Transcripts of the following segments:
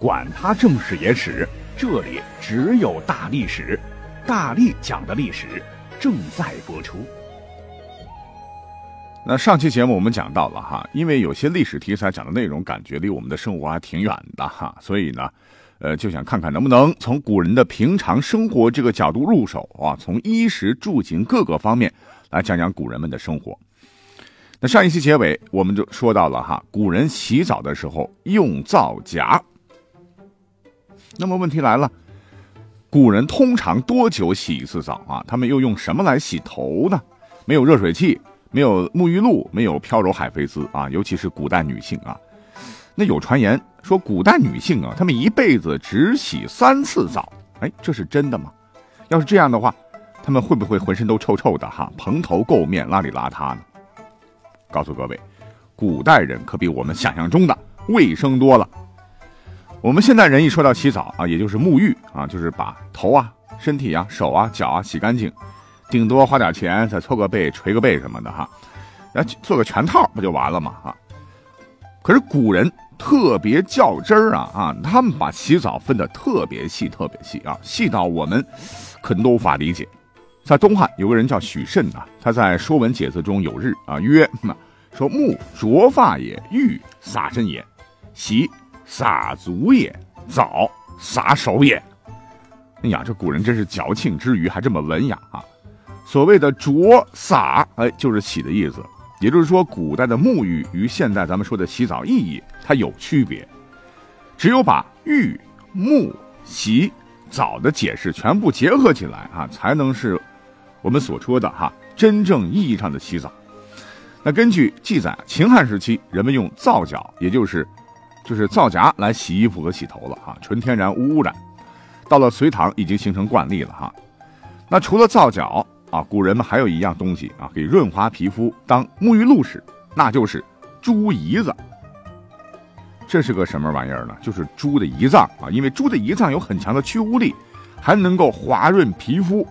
管他正史野史。这里只有大历史，大力讲的历史正在播出。那上期节目我们讲到了哈，因为有些历史题材讲的内容感觉离我们的生活还挺远的哈，所以呢，呃，就想看看能不能从古人的平常生活这个角度入手啊，从衣食住行各个方面来讲讲古人们的生活。那上一期结尾我们就说到了哈，古人洗澡的时候用皂荚。那么问题来了，古人通常多久洗一次澡啊？他们又用什么来洗头呢？没有热水器，没有沐浴露，没有飘柔海飞丝啊！尤其是古代女性啊，那有传言说古代女性啊，她们一辈子只洗三次澡。哎，这是真的吗？要是这样的话，她们会不会浑身都臭臭的哈，蓬头垢面、邋里邋遢呢？告诉各位，古代人可比我们想象中的卫生多了。我们现代人一说到洗澡啊，也就是沐浴啊，就是把头啊、身体啊、手啊、脚啊洗干净，顶多花点钱再搓个背、捶个背什么的哈，来做个全套不就完了吗？啊！可是古人特别较真儿啊啊，他们把洗澡分得特别细、特别细啊，细到我们可能都无法理解。在东汉有个人叫许慎啊，他在《说文解字》中有日啊曰：说沐濯发也，浴洒身也，洗。洒足也，澡洒手也。哎呀，这古人真是矫情之余还这么文雅啊！所谓的濯洒，哎，就是洗的意思。也就是说，古代的沐浴与现代咱们说的洗澡意义它有区别。只有把浴、沐、洗、澡的解释全部结合起来啊，才能是我们所说的哈真正意义上的洗澡。那根据记载，秦汉时期人们用皂角，也就是。就是皂荚来洗衣服和洗头了哈，纯天然无污染。到了隋唐已经形成惯例了哈。那除了皂角啊，古人们还有一样东西啊，给润滑皮肤当沐浴露使，那就是猪胰子。这是个什么玩意儿呢？就是猪的胰脏啊，因为猪的胰脏有很强的去污力，还能够滑润皮肤，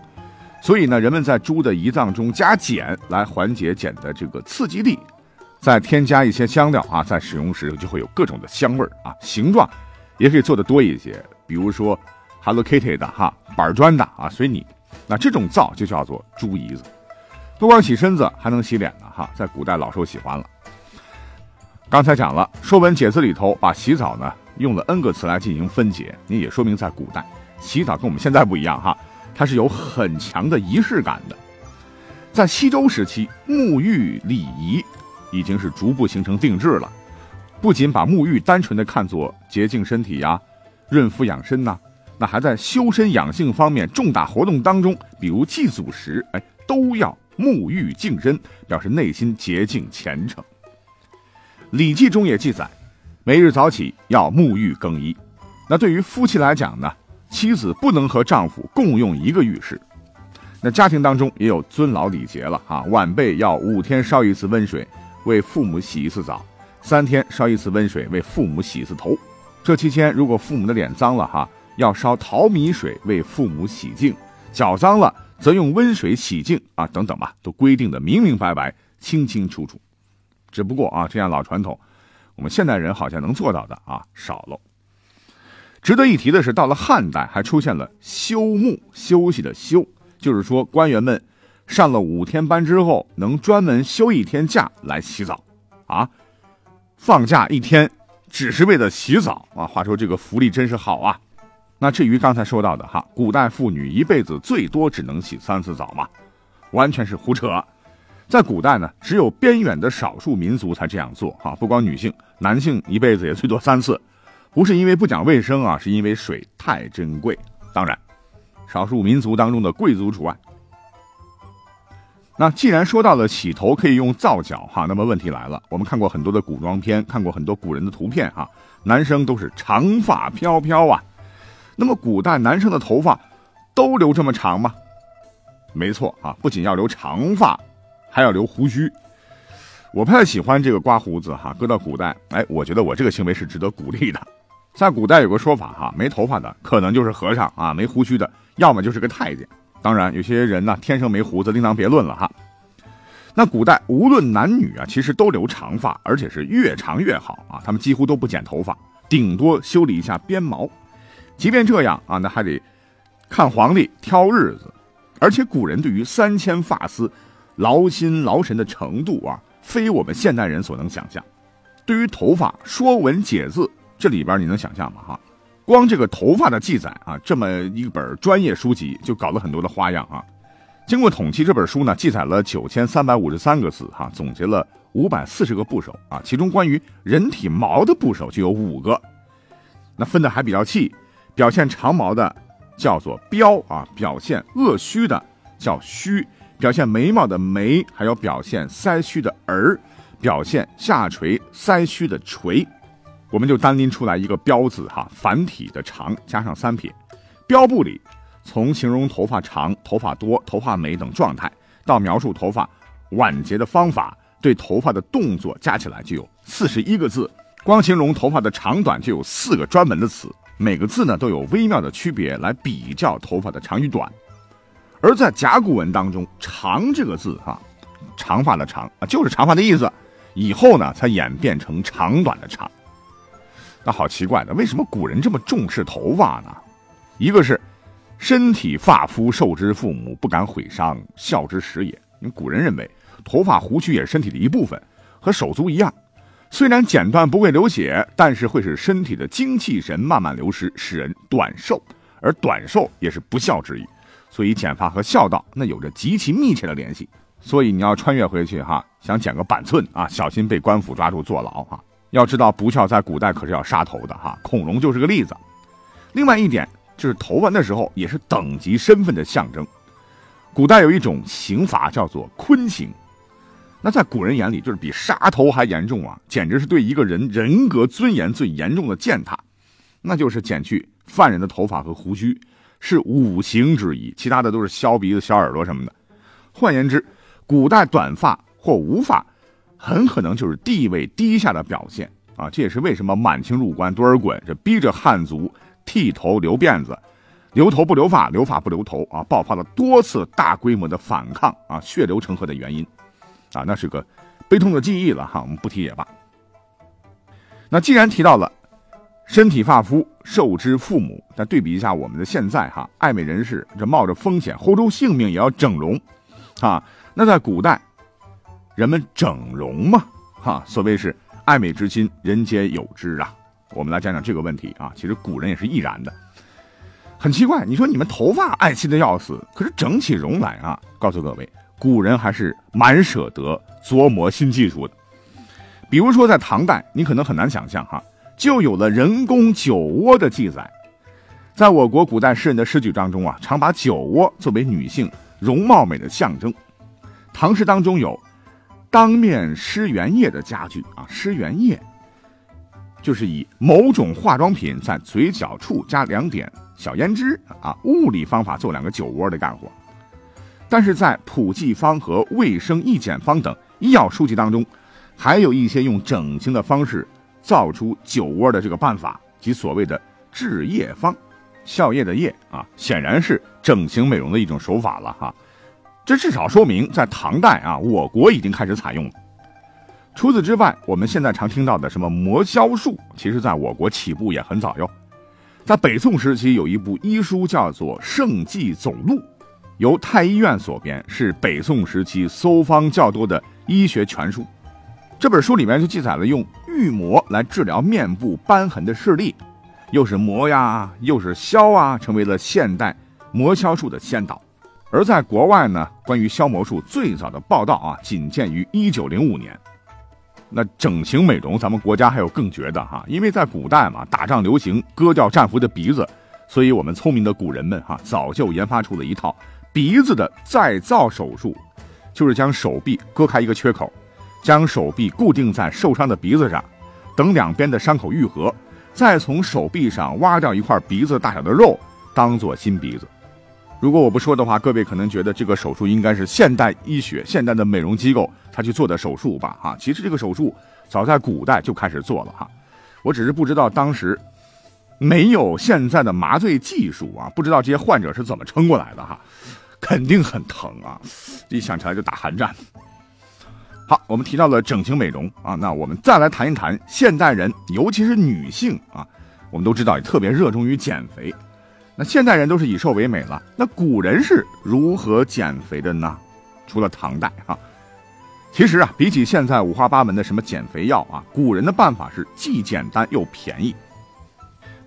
所以呢，人们在猪的胰脏中加碱来缓解碱的这个刺激力。再添加一些香料啊，在使用时就会有各种的香味儿啊，形状也可以做的多一些，比如说 Hello Kitty 的哈，板砖的啊，随你。那这种皂就叫做猪胰子，不光洗身子，还能洗脸呢哈，在古代老受喜欢了。刚才讲了《说文解字》里头把洗澡呢用了 n 个词来进行分解，你也说明在古代洗澡跟我们现在不一样哈，它是有很强的仪式感的。在西周时期，沐浴礼仪。已经是逐步形成定制了，不仅把沐浴单纯的看作洁净身体呀、润肤养身呐，那还在修身养性方面重大活动当中，比如祭祖时，哎，都要沐浴净身，表示内心洁净虔诚。《礼记》中也记载，每日早起要沐浴更衣。那对于夫妻来讲呢，妻子不能和丈夫共用一个浴室。那家庭当中也有尊老礼节了啊，晚辈要五天烧一次温水。为父母洗一次澡，三天烧一次温水为父母洗一次头。这期间，如果父母的脸脏了哈，要烧淘米水为父母洗净；脚脏了，则用温水洗净啊，等等吧，都规定的明明白白、清清楚楚。只不过啊，这样老传统，我们现代人好像能做到的啊少了。值得一提的是，到了汉代，还出现了休沐，休息的休，就是说官员们。上了五天班之后，能专门休一天假来洗澡，啊，放假一天只是为了洗澡啊！话说这个福利真是好啊。那至于刚才说到的哈，古代妇女一辈子最多只能洗三次澡嘛，完全是胡扯。在古代呢，只有边远的少数民族才这样做哈，不光女性，男性一辈子也最多三次，不是因为不讲卫生啊，是因为水太珍贵。当然，少数民族当中的贵族除外。那既然说到了洗头可以用皂角哈，那么问题来了，我们看过很多的古装片，看过很多古人的图片哈，男生都是长发飘飘啊。那么古代男生的头发都留这么长吗？没错啊，不仅要留长发，还要留胡须。我不太喜欢这个刮胡子哈，搁到古代，哎，我觉得我这个行为是值得鼓励的。在古代有个说法哈，没头发的可能就是和尚啊，没胡须的要么就是个太监。当然，有些人呢天生没胡子，另当别论了哈。那古代无论男女啊，其实都留长发，而且是越长越好啊。他们几乎都不剪头发，顶多修理一下边毛。即便这样啊，那还得看皇帝挑日子。而且古人对于三千发丝劳心劳神的程度啊，非我们现代人所能想象。对于头发，《说文解字》这里边你能想象吗？哈，光这个头发的记载啊，这么一本专业书籍就搞了很多的花样啊。经过统计，这本书呢记载了九千三百五十三个字，哈，总结了五百四十个部首啊，其中关于人体毛的部首就有五个，那分的还比较细，表现长毛的叫做标啊，表现恶须的叫须，表现眉毛的眉，还有表现腮须的耳，表现下垂腮须的垂，我们就单拎出来一个标字哈，繁体的长加上三撇，标部里。从形容头发长、头发多、头发美等状态，到描述头发晚结的方法，对头发的动作加起来就有四十一个字。光形容头发的长短就有四个专门的词，每个字呢都有微妙的区别来比较头发的长与短。而在甲骨文当中，“长”这个字哈，长发的长啊，就是长发的意思。以后呢才演变成长短的长。那好奇怪的，为什么古人这么重视头发呢？一个是。身体发肤受之父母，不敢毁伤，孝之始也。因为古人认为，头发胡须也是身体的一部分，和手足一样，虽然剪断不会流血，但是会使身体的精气神慢慢流失，使人短寿，而短寿也是不孝之意。所以剪发和孝道那有着极其密切的联系。所以你要穿越回去哈，想剪个板寸啊，小心被官府抓住坐牢哈。要知道不孝在古代可是要杀头的哈，孔融就是个例子。另外一点。就是头纹的时候也是等级身份的象征。古代有一种刑罚叫做坤刑，那在古人眼里就是比杀头还严重啊，简直是对一个人人格尊严最严重的践踏。那就是剪去犯人的头发和胡须，是五刑之一，其他的都是削鼻子、削耳朵什么的。换言之，古代短发或无发，很可能就是地位低下的表现啊。这也是为什么满清入关多尔衮这逼着汉族。剃头留辫子，留头不留发，留发不留头啊！爆发了多次大规模的反抗啊，血流成河的原因啊，那是个悲痛的记忆了哈。我们不提也罢。那既然提到了身体发肤受之父母，那对比一下我们的现在哈，爱美人士这冒着风险豁出性命也要整容啊。那在古代，人们整容吗？哈，所谓是爱美之心，人皆有之啊。我们来讲讲这个问题啊，其实古人也是亦然的。很奇怪，你说你们头发爱惜的要死，可是整起容来啊，告诉各位，古人还是蛮舍得琢磨新技术的。比如说在唐代，你可能很难想象哈，就有了人工酒窝的记载。在我国古代诗人的诗句当中啊，常把酒窝作为女性容貌美的象征。唐诗当中有“当面施原液”的家具啊，施原液。就是以某种化妆品在嘴角处加两点小胭脂啊，物理方法做两个酒窝的干活。但是在普济方和卫生意简方等医药书籍当中，还有一些用整形的方式造出酒窝的这个办法，即所谓的治液方，笑靥的靥啊，显然是整形美容的一种手法了哈。这至少说明在唐代啊，我国已经开始采用了。除此之外，我们现在常听到的什么磨削术，其实在我国起步也很早哟。在北宋时期，有一部医书叫做《圣济总录》，由太医院所编，是北宋时期搜方较多的医学全书。这本书里面就记载了用玉磨来治疗面部斑痕的事例，又是磨呀，又是削啊，成为了现代磨削术的先导。而在国外呢，关于消魔术最早的报道啊，仅见于一九零五年。那整形美容，咱们国家还有更绝的哈，因为在古代嘛，打仗流行割掉战俘的鼻子，所以我们聪明的古人们哈，早就研发出了一套鼻子的再造手术，就是将手臂割开一个缺口，将手臂固定在受伤的鼻子上，等两边的伤口愈合，再从手臂上挖掉一块鼻子大小的肉，当做新鼻子。如果我不说的话，各位可能觉得这个手术应该是现代医学、现代的美容机构他去做的手术吧？哈，其实这个手术早在古代就开始做了哈，我只是不知道当时没有现在的麻醉技术啊，不知道这些患者是怎么撑过来的哈，肯定很疼啊，一想起来就打寒战。好，我们提到了整形美容啊，那我们再来谈一谈现代人，尤其是女性啊，我们都知道也特别热衷于减肥。那现代人都是以瘦为美了，那古人是如何减肥的呢？除了唐代哈，其实啊，比起现在五花八门的什么减肥药啊，古人的办法是既简单又便宜。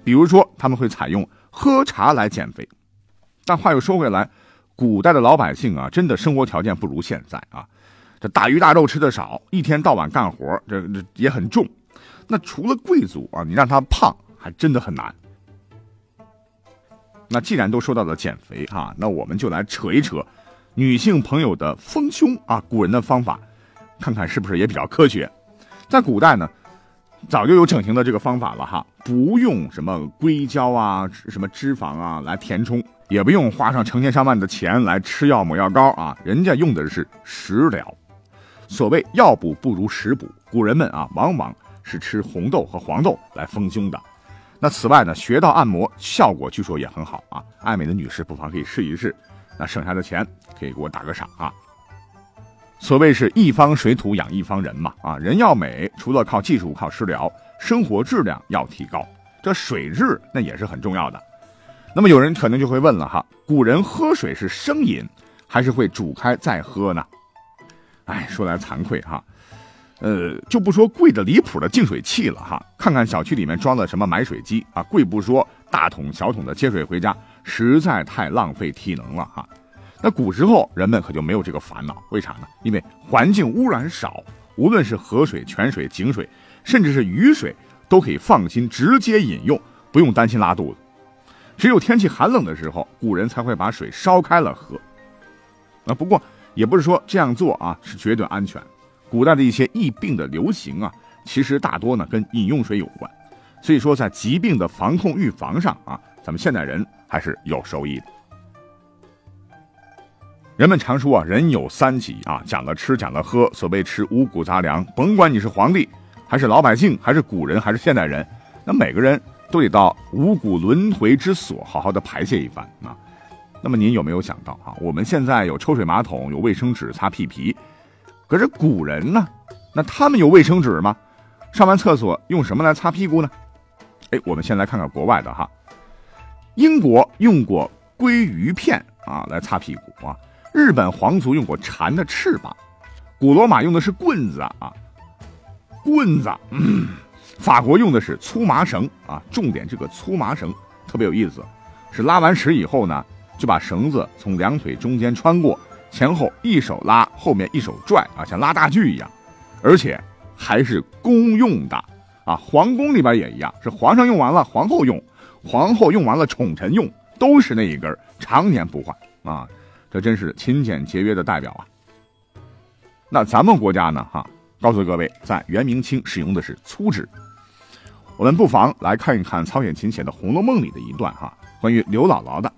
比如说，他们会采用喝茶来减肥。但话又说回来，古代的老百姓啊，真的生活条件不如现在啊，这大鱼大肉吃的少，一天到晚干活，这这也很重。那除了贵族啊，你让他胖，还真的很难。那既然都说到了减肥哈，那我们就来扯一扯女性朋友的丰胸啊，古人的方法，看看是不是也比较科学。在古代呢，早就有整形的这个方法了哈，不用什么硅胶啊、什么脂肪啊来填充，也不用花上成千上万的钱来吃药抹药膏啊，人家用的是食疗。所谓药补不如食补，古人们啊，往往是吃红豆和黄豆来丰胸的。那此外呢，穴道按摩效果据说也很好啊，爱美的女士不妨可以试一试。那剩下的钱可以给我打个赏啊。所谓是一方水土养一方人嘛啊，人要美，除了靠技术、靠食疗，生活质量要提高，这水质那也是很重要的。那么有人可能就会问了哈，古人喝水是生饮，还是会煮开再喝呢？哎，说来惭愧哈。呃，就不说贵的离谱的净水器了哈，看看小区里面装的什么买水机啊，贵不说，大桶小桶的接水回家，实在太浪费体能了哈。那古时候人们可就没有这个烦恼，为啥呢？因为环境污染少，无论是河水、泉水、井水，甚至是雨水，都可以放心直接饮用，不用担心拉肚子。只有天气寒冷的时候，古人才会把水烧开了喝。啊，不过也不是说这样做啊是绝对安全。古代的一些疫病的流行啊，其实大多呢跟饮用水有关，所以说在疾病的防控预防上啊，咱们现代人还是有收益的。人们常说啊，人有三急啊，讲了吃，讲了喝，所谓吃五谷杂粮，甭管你是皇帝，还是老百姓，还是古人，还是现代人，那每个人都得到五谷轮回之所，好好的排泄一番啊。那么您有没有想到啊，我们现在有抽水马桶，有卫生纸擦屁屁。可是古人呢，那他们有卫生纸吗？上完厕所用什么来擦屁股呢？哎，我们先来看看国外的哈。英国用过鲑鱼片啊来擦屁股啊，日本皇族用过蝉的翅膀，古罗马用的是棍子啊，棍子。法国用的是粗麻绳啊，重点这个粗麻绳特别有意思，是拉完屎以后呢，就把绳子从两腿中间穿过。前后一手拉，后面一手拽啊，像拉大锯一样，而且还是公用的啊。皇宫里边也一样，是皇上用完了，皇后用，皇后用完了，宠臣用，都是那一根，常年不换啊。这真是勤俭节约的代表啊。那咱们国家呢？哈，告诉各位，在元明清使用的是粗纸。我们不妨来看一看曹雪芹写的《红楼梦》里的一段哈，关于刘姥姥的。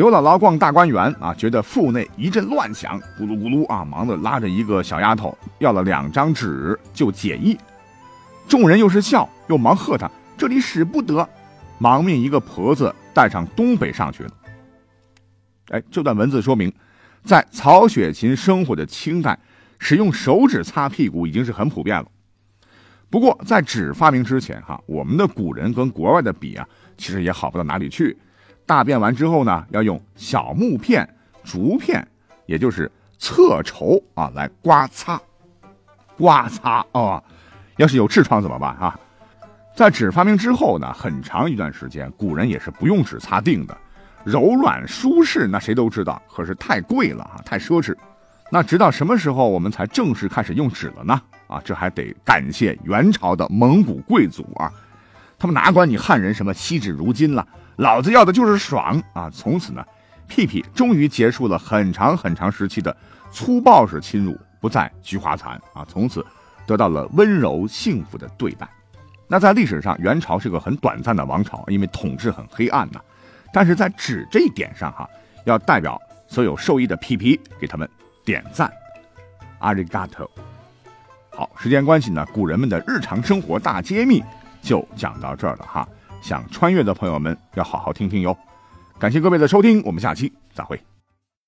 刘姥姥逛大观园啊，觉得腹内一阵乱响，咕噜咕噜啊，忙的拉着一个小丫头要了两张纸就解意。众人又是笑又忙喝他，这里使不得，忙命一个婆子带上东北上去了。哎，这段文字说明，在曹雪芹生活的清代，使用手指擦屁股已经是很普遍了。不过在纸发明之前，哈，我们的古人跟国外的比啊，其实也好不到哪里去。大便完之后呢，要用小木片、竹片，也就是侧绸啊，来刮擦，刮擦啊。要是有痔疮怎么办啊？在纸发明之后呢，很长一段时间，古人也是不用纸擦腚的，柔软舒适，那谁都知道。可是太贵了啊，太奢侈。那直到什么时候我们才正式开始用纸了呢？啊，这还得感谢元朝的蒙古贵族啊，他们哪管你汉人什么惜纸如金了。老子要的就是爽啊！从此呢，屁屁终于结束了很长很长时期的粗暴式侵入，不再菊花残啊！从此得到了温柔幸福的对待。那在历史上，元朝是个很短暂的王朝，因为统治很黑暗呐。但是在纸这一点上哈，要代表所有受益的屁屁给他们点赞。阿里嘎多。好，时间关系呢，古人们的日常生活大揭秘就讲到这儿了哈。想穿越的朋友们要好好听听哟。感谢各位的收听，我们下期再会。